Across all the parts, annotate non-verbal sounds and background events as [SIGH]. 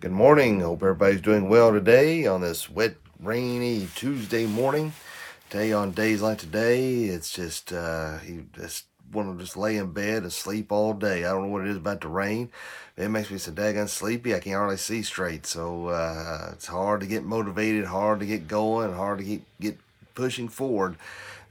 Good morning. Hope everybody's doing well today on this wet, rainy Tuesday morning. Day on days like today, it's just uh, you just want to just lay in bed and sleep all day. I don't know what it is about the rain. It makes me so daggone sleepy. I can't hardly see straight. So uh, it's hard to get motivated, hard to get going, hard to get get pushing forward.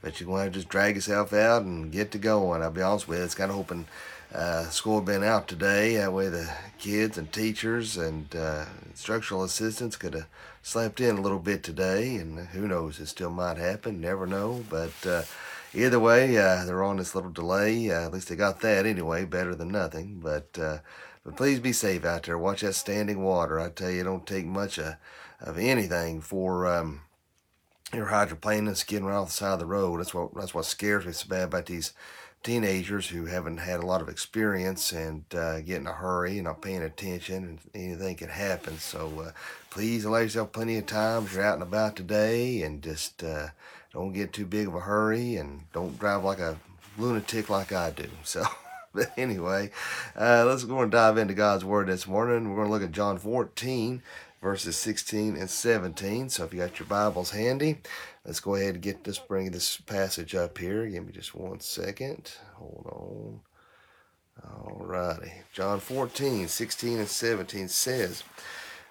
But you're want to just drag yourself out and get to going. I'll be honest with you, it's kind of hoping uh, school been out today. That way the kids and teachers and uh, instructional assistants could have slept in a little bit today. And who knows, it still might happen. Never know. But uh, either way, uh, they're on this little delay. Uh, at least they got that anyway. Better than nothing. But uh, but please be safe out there. Watch that standing water. I tell you, it don't take much of, of anything for. Um, your hydroplane skidding right off the side of the road. That's what that's what scares me so bad about these teenagers who haven't had a lot of experience and uh, get in a hurry and not paying attention and anything can happen. So uh, please allow yourself plenty of time if you're out and about today and just uh, don't get too big of a hurry and don't drive like a lunatic like I do. [LAUGHS] So. But anyway, uh, let's go and dive into God's Word this morning. We're going to look at John 14, verses 16 and 17. So if you got your Bibles handy, let's go ahead and get this, bring this passage up here. Give me just one second. Hold on. All righty. John 14, 16 and 17 says,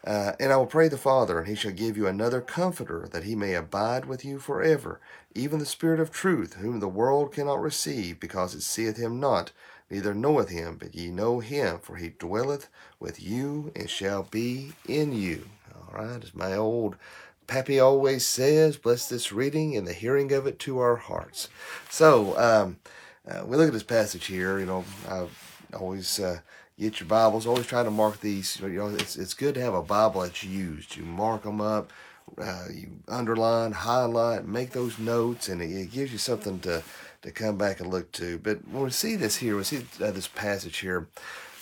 uh, And I will pray the Father, and he shall give you another comforter, that he may abide with you forever, even the Spirit of truth, whom the world cannot receive, because it seeth him not, neither knoweth him, but ye know him, for he dwelleth with you and shall be in you. All right, it's my old Pappy always says, bless this reading and the hearing of it to our hearts. So, um, uh, we look at this passage here, you know, I always uh, get your Bibles, always try to mark these. You know, it's, it's good to have a Bible that's used. You mark them up, uh, you underline, highlight, make those notes, and it, it gives you something to to come back and look to. But when we see this here, we see uh, this passage here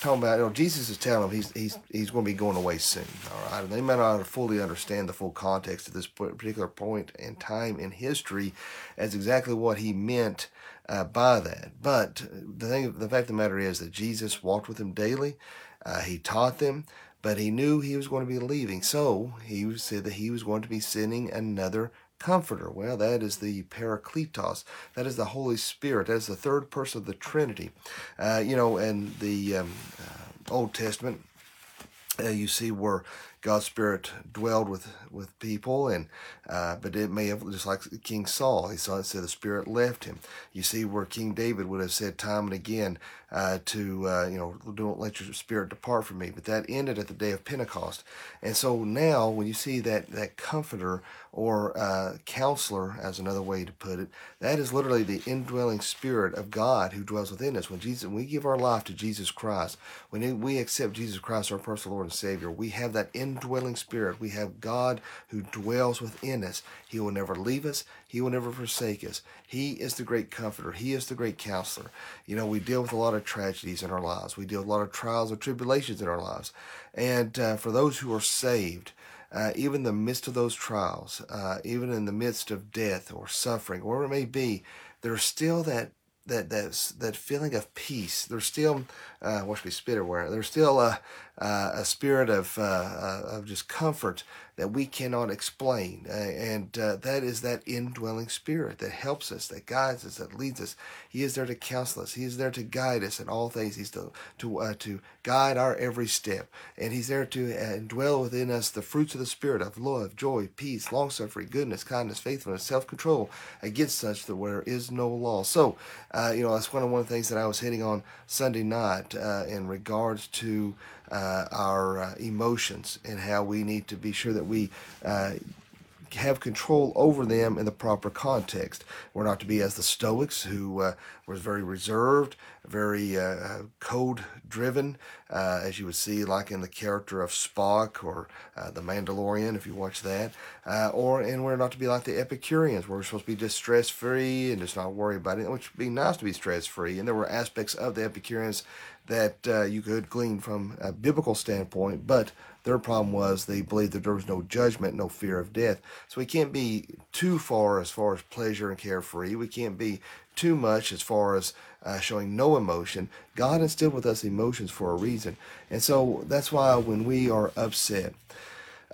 talking about, you know, Jesus is telling them he's he's he's going to be going away soon. All right, and they may not fully understand the full context of this particular point in time in history as exactly what he meant uh, by that. But the thing, the fact of the matter is that Jesus walked with them daily. Uh, he taught them but he knew he was going to be leaving. So he said that he was going to be sending another Comforter. Well, that is the Parakletos. That is the Holy Spirit. That is the third person of the Trinity. Uh, you know, and the um, uh, Old Testament, uh, you see where God's Spirit dwelled with, with people, and uh, but it may have just like King Saul. He saw it said the Spirit left him. You see where King David would have said time and again uh, to uh, you know don't let your spirit depart from me. But that ended at the day of Pentecost, and so now when you see that that Comforter or uh, Counselor, as another way to put it, that is literally the indwelling Spirit of God who dwells within us. When Jesus, when we give our life to Jesus Christ, when we accept Jesus Christ, our personal Lord and Savior, we have that in indwelling spirit. We have God who dwells within us. He will never leave us. He will never forsake us. He is the great comforter. He is the great counselor. You know, we deal with a lot of tragedies in our lives. We deal with a lot of trials and tribulations in our lives. And uh, for those who are saved, uh, even in the midst of those trials, uh, even in the midst of death or suffering, whatever it may be, there's still that that that that feeling of peace. There's still, uh, watch me spit or where. There's still a uh, a spirit of uh, uh, of just comfort that we cannot explain, and uh, that is that indwelling spirit that helps us, that guides us, that leads us. He is there to counsel us. He is there to guide us in all things. He's to to uh, to guide our every step, and He's there to dwell within us the fruits of the spirit of love, joy, peace, long suffering, goodness, kindness, faithfulness, self control. Against such that there is no law. So, you know, that's one of one of the things that I was hitting on Sunday night in regards to uh, our uh, emotions and how we need to be sure that we uh, have control over them in the proper context. We're not to be as the Stoics, who uh, was very reserved, very uh, code driven, uh, as you would see, like in the character of Spock or uh, the Mandalorian, if you watch that. Uh, or and we're not to be like the Epicureans, where we're supposed to be just stress free and just not worry about it, which would be nice to be stress free. And there were aspects of the Epicureans that uh, you could glean from a biblical standpoint, but their problem was they believed that there was no judgment, no fear of death. So we can't be too far as far as pleasure and carefree. We can't be too much as far as uh, showing no emotion. God instilled with us emotions for a reason. And so that's why when we are upset,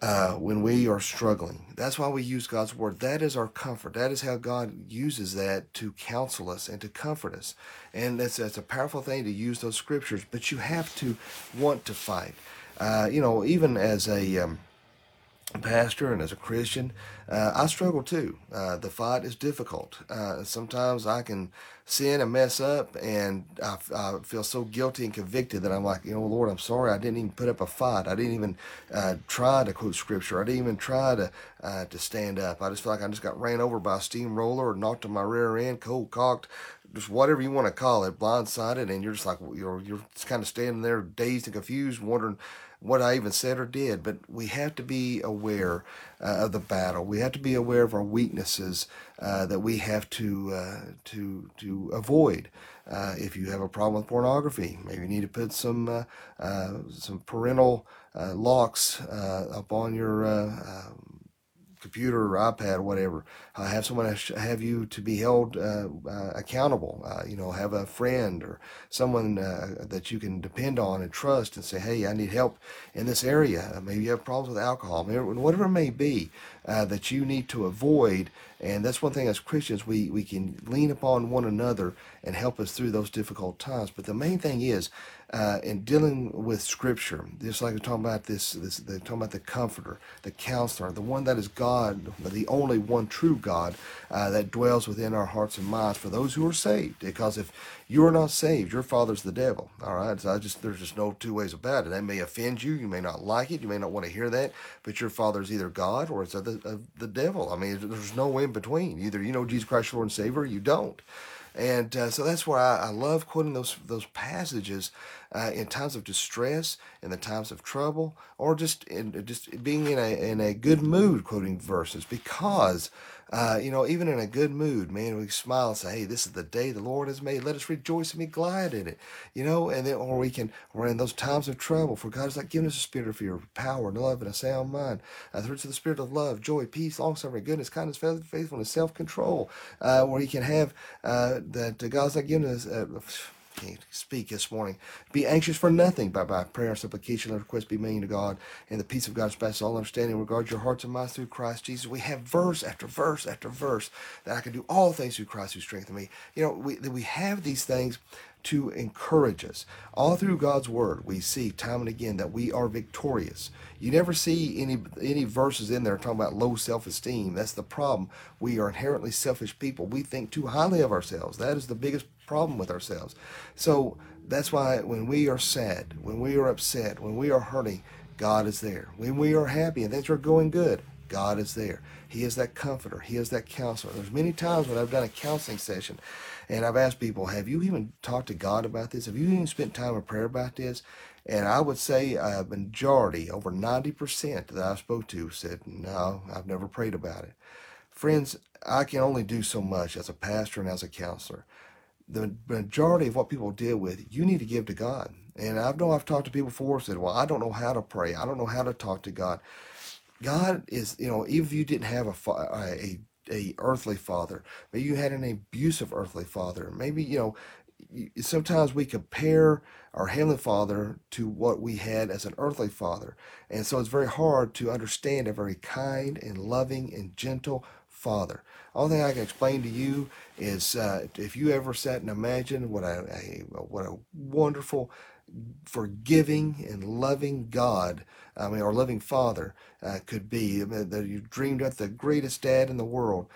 uh, when we are struggling. That's why we use God's word. That is our comfort. That is how God uses that to counsel us and to comfort us. And that's, that's a powerful thing to use those scriptures, but you have to want to fight. Uh, you know, even as a. Um, pastor and as a Christian, uh, I struggle too. Uh, the fight is difficult. Uh, sometimes I can sin and mess up, and I, I, feel so guilty and convicted that I'm like, you know, Lord, I'm sorry. I didn't even put up a fight. I didn't even uh, try to quote scripture. I didn't even try to uh, to stand up. I just feel like I just got ran over by a steamroller or knocked on my rear end, cold cocked, just whatever you want to call it, blindsided, and you're just like you're you're just kind of standing there dazed and confused, wondering what I even said or did, but we have to be aware uh, of the battle. We have to be aware of our weaknesses uh, that we have to uh, to to avoid. Uh, if you have a problem with pornography, maybe you need to put some uh, uh, some parental locks up on your computer or iPad or whatever. Uh, have someone have you to be held uh, uh, accountable. Uh, you know, have a friend or someone uh, that you can depend on and trust and say, hey, I need help in this area. Maybe you have problems with alcohol, whatever it may be that you need to avoid. And that's one thing as Christians, we, we can lean upon one another and help us through those difficult times. But the main thing is, uh, in dealing with Scripture, just like we're talking about this, this, they're talking about the Comforter, the Counselor, the one that is God, the only one true God uh, that dwells within our hearts and minds for those who are saved. Because if you are not saved, your father's the devil. All right, so I just there's just no two ways about it. That may offend you, you may not like it, you may not want to hear that, but your father's either God or it's the, the devil. I mean, there's no in between. Either you know Jesus Christ, Lord and Savior, or you don't. And uh, so that's why I, I, love quoting those those passages uh, in times of distress, in the times of trouble, or just in just being in a in a good mood, quoting verses because uh, you know, even in a good mood, man, we smile and say, "Hey, this is the day the Lord has made. Let us rejoice and be glad in it." You know, and then, or we can, or in those times of trouble, for God has not given us a spirit of fear, power, and love, and a sound mind. Uh, fruits of the spirit of love, joy, peace, long suffering, goodness, kindness, faithfulness, self control, uh, where He can have uh, that God's not given us. Uh, [SIGHS] can't speak this morning. Be anxious for nothing, but by prayer and supplication, let request be made to God, and the peace of God surpasses all understanding. Regard your hearts and minds through Christ Jesus. We have verse after verse after verse that I can do all things through Christ who strengthens me. You know, we we have these things to encourage us. All through God's word, we see time and again that we are victorious. You never see any any verses in there talking about low self-esteem. That's the problem. We are inherently selfish people. We think too highly of ourselves. That is the biggest problem with ourselves. So that's why when we are sad, when we are upset, when we are hurting, God is there. When we are happy and things are going good, God is there. He is that comforter. He is that counselor. There's many times when I've done a counseling session and I've asked people, have you even talked to God about this? Have you even spent time in prayer about this? And I would say a majority, over 90% that I spoke to said, no, I've never prayed about it. Friends, I can only do so much as a pastor and as a counselor. The majority of what people deal with, you need to give to God. And I know I've talked to people before said, well, I don't know how to pray. I don't know how to talk to God. God is, you know, even if you didn't have a, a, a earthly father, maybe you had an abusive earthly father, maybe, you know, sometimes we compare our heavenly father to what we had as an earthly father. And so it's very hard to understand a very kind and loving and gentle father. All thing I can explain to you is uh, if you ever sat and imagined what a, a what a wonderful forgiving and loving God, I mean, or loving Father uh, could be. I mean, that you dreamed up the greatest dad in the world.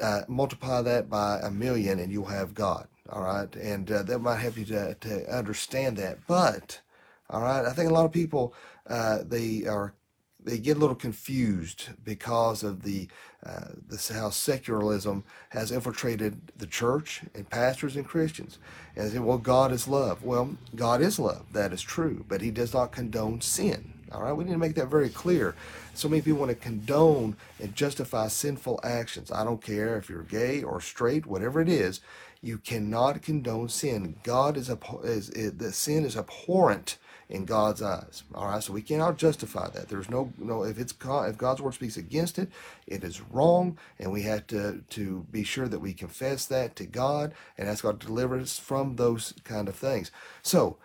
Uh, multiply that by a million, and you'll have God. All right, and uh, that might help you to to understand that. But all right, I think a lot of people uh, they are they get a little confused because of the uh, this how secularism has infiltrated the church and pastors and Christians. And they say, well, God is love. Well, God is love. That is true, but He does not condone sin. All right, we need to make that very clear. So many people want to condone and justify sinful actions. I don't care if you're gay or straight, whatever it is. You cannot condone sin. God is, a is, is the sin is abhorrent in God's eyes. All right, so we cannot justify that. There's no no if it's if God's word speaks against it, it is wrong, and we have to to be sure that we confess that to God and ask God to deliver us from those kind of things. So.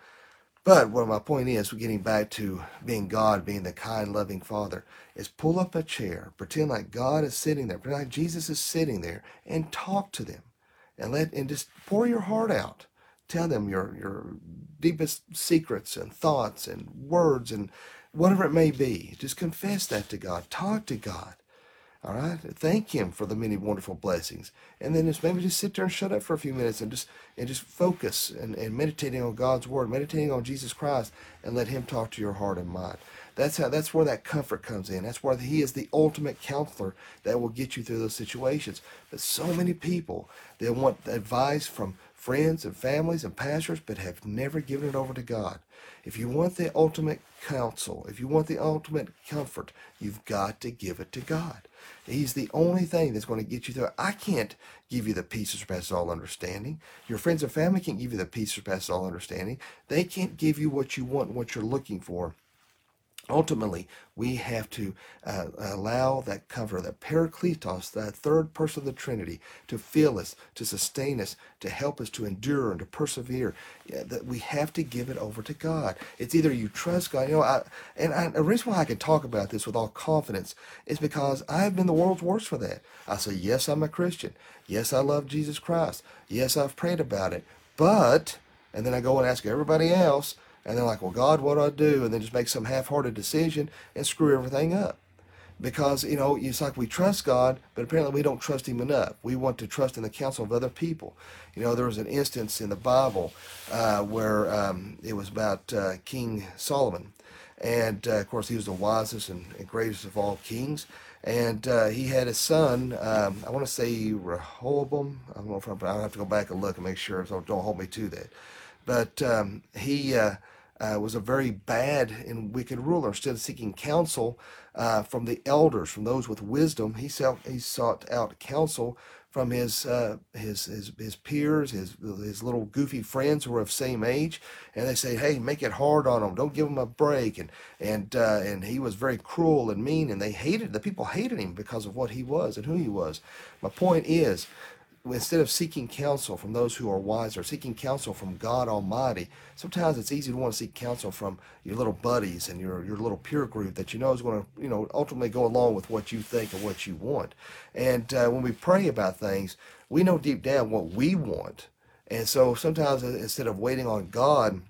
But what my point is, we're getting back to being God, being the kind, loving Father, is pull up a chair, pretend like God is sitting there, pretend like Jesus is sitting there, and talk to them, and let and just pour your heart out. Tell them your your deepest secrets and thoughts and words and whatever it may be. Just confess that to God. Talk to God. All right. Thank Him for the many wonderful blessings, and then just maybe just sit there and shut up for a few minutes and just and just focus and, and meditating on God's word, meditating on Jesus Christ, and let Him talk to your heart and mind. That's how. That's where that comfort comes in. That's where He is the ultimate counselor that will get you through those situations. But so many people they want advice from friends and families and pastors, but have never given it over to God. If you want the ultimate counsel, if you want the ultimate comfort, you've got to give it to God. He's the only thing that's going to get you through. I can't give you the peace that surpasses all understanding. Your friends and family can't give you the peace that surpasses all understanding. They can't give you what you want what you're looking for ultimately we have to uh, allow that cover that parakletos that third person of the trinity to fill us to sustain us to help us to endure and to persevere. Yeah, that we have to give it over to god. It's either you trust god. You know I, and I, the reason why i can talk about this with all confidence is because i've been the world's worst for that. I say yes i'm a christian. Yes i love jesus christ. Yes i've prayed about it. But and then i go and ask everybody else and they're like, well, God, what do I do? And then just make some half-hearted decision and screw everything up. Because, you know, it's like we trust God, but apparently we don't trust him enough. We want to trust in the counsel of other people. You know, there was an instance in the Bible uh, where um, it was about uh, King Solomon. And, uh, of course, he was the wisest and, greatest of all kings. And uh, he had a son, um, I want to say Rehoboam. I don't know if I'm, I'll have to go back and look and make sure, so don't hold me to that. But um, he uh, uh, was a very bad and wicked ruler. Instead of seeking counsel uh, from the elders, from those with wisdom, he sought, he sought out counsel from his, uh, his his his peers, his his little goofy friends who were of same age, and they say, "Hey, make it hard on them. Don't give them a break." And and uh, and he was very cruel and mean, and they hated the people hated him because of what he was and who he was. My point is, instead of seeking counsel from those who are wise or seeking counsel from God Almighty, sometimes it's easy to want to seek counsel from your little buddies and your, your little peer group that you know is going to, you know, ultimately go along with what you think and what you want. And uh, when we pray about things, we know deep down what we want. And so sometimes instead of waiting on God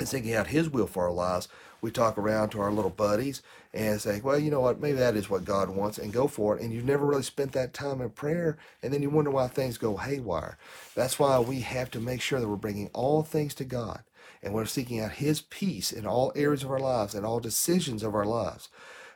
and thinking out His will for our lives, we talk around to our little buddies and say, well, you know what, maybe that is what God wants, and go for it. And you've never really spent that time in prayer, and then you wonder why things go haywire. That's why we have to make sure that we're bringing all things to God, and we're seeking out His peace in all areas of our lives and all decisions of our lives.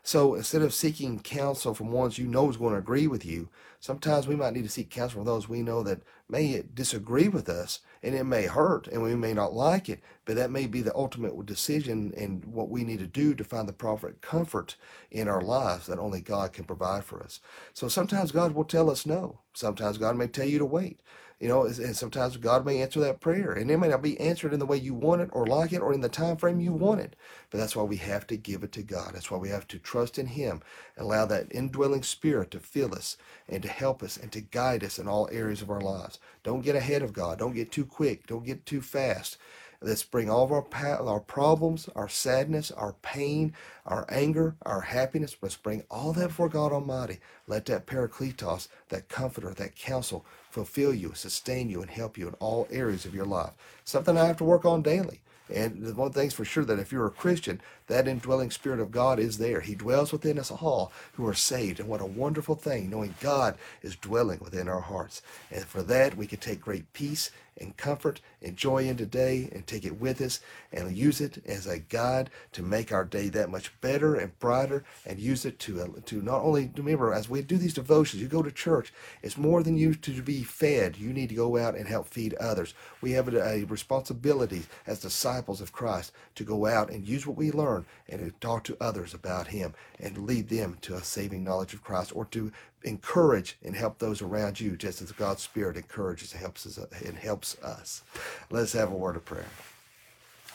So instead of seeking counsel from ones you know is going to agree with you, sometimes we might need to seek counsel from those we know that may disagree with us and it may hurt and we may not like it, but that may be the ultimate decision and what we need to do to find the proper comfort in our lives that only God can provide for us. So sometimes God will tell us no. Sometimes God may tell you to wait. You know, and sometimes God may answer that prayer, and it may not be answered in the way you want it or like it or in the time frame you want it. But that's why we have to give it to God. That's why we have to trust in Him, allow that indwelling Spirit to fill us and to help us and to guide us in all areas of our lives. Don't get ahead of God. Don't get too quick. Don't get too fast. Let's bring all of our our problems, our sadness, our pain, our anger, our happiness. Let's bring all that before God Almighty. Let that Parakletos, that comforter, that counsel, fulfill you, sustain you, and help you in all areas of your life. Something I have to work on daily. And one thing's for sure that if you're a Christian, that indwelling Spirit of God is there. He dwells within us all who are saved. And what a wonderful thing, knowing God is dwelling within our hearts. And for that, we can take great peace and comfort and joy in today and take it with us and use it as a guide to make our day that much better and brighter and use it to, uh, to not only remember as we do these devotions, you go to church, it's more than you to be fed. You need to go out and help feed others. We have a, a responsibility as disciples of Christ to go out and use what we learn and to talk to others about Him and lead them to a saving knowledge of Christ or to encourage and help those around you just as God's Spirit encourages and helps us, and helps us. Let's have a word of prayer.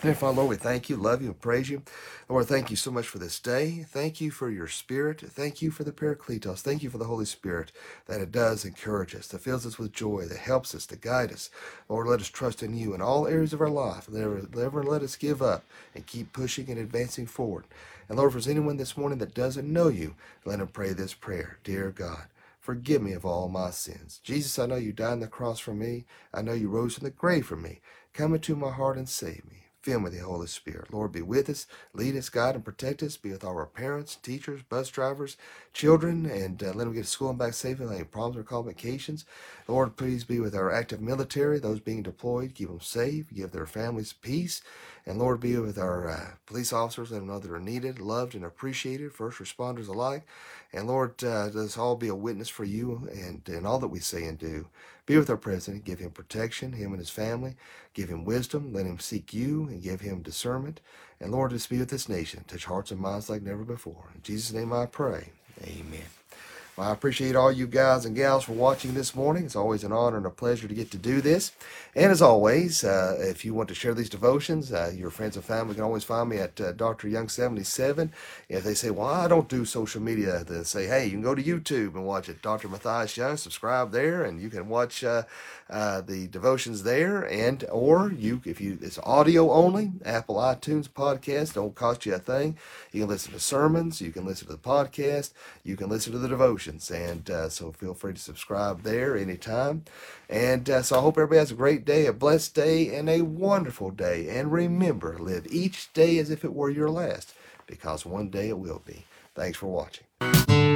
Dear Father, Lord, we thank you, love you, and praise you. Lord, thank you so much for this day. Thank you for your spirit. Thank you for the Paracletos. Thank you for the Holy Spirit that it does encourage us, that fills us with joy, that helps us, to guide us. Lord, let us trust in you in all areas of our life. Never, never let us give up and keep pushing and advancing forward. And Lord, if there's anyone this morning that doesn't know you, let them pray this prayer. Dear God, Forgive me of all my sins. Jesus, I know you died on the cross for me. I know you rose from the grave for me. Come into my heart and save me. Fill me with the Holy Spirit. Lord, be with us, lead us, guide, and protect us. Be with all our parents, teachers, bus drivers, children, and uh, let them get to school and back safely. Any problems or complications. Lord, please be with our active military, those being deployed. Keep them safe. Give their families peace. And Lord, be with our uh, police officers. Let them know that are needed, loved, and appreciated, first responders alike. And Lord, uh, let us all be a witness for you and in all that we say and do. Be with our president. Give him protection, him and his family. Give him wisdom. Let him seek you and give him discernment. And Lord, just be with this nation. Touch hearts and minds like never before. In Jesus' name I pray. Amen. Well, I appreciate all you guys and gals for watching this morning. It's always an honor and a pleasure to get to do this. And as always, uh, if you want to share these devotions, uh, your friends and family can always find me at uh, Dr. Young77. If they say, well, I don't do social media, then say, hey, you can go to YouTube and watch it. Dr. Matthias Young, subscribe there, and you can watch uh, uh, the devotions there. And or you, if you, it's audio only, Apple iTunes podcast, don't cost you a thing. You can listen to sermons, you can listen to the podcast, you can listen to the devotions and uh, so feel free to subscribe there anytime. And uh, so I hope everybody has a great day, a blessed day, and a wonderful day. And remember, live each day as if it were your last, because one day it will be. Thanks for watching.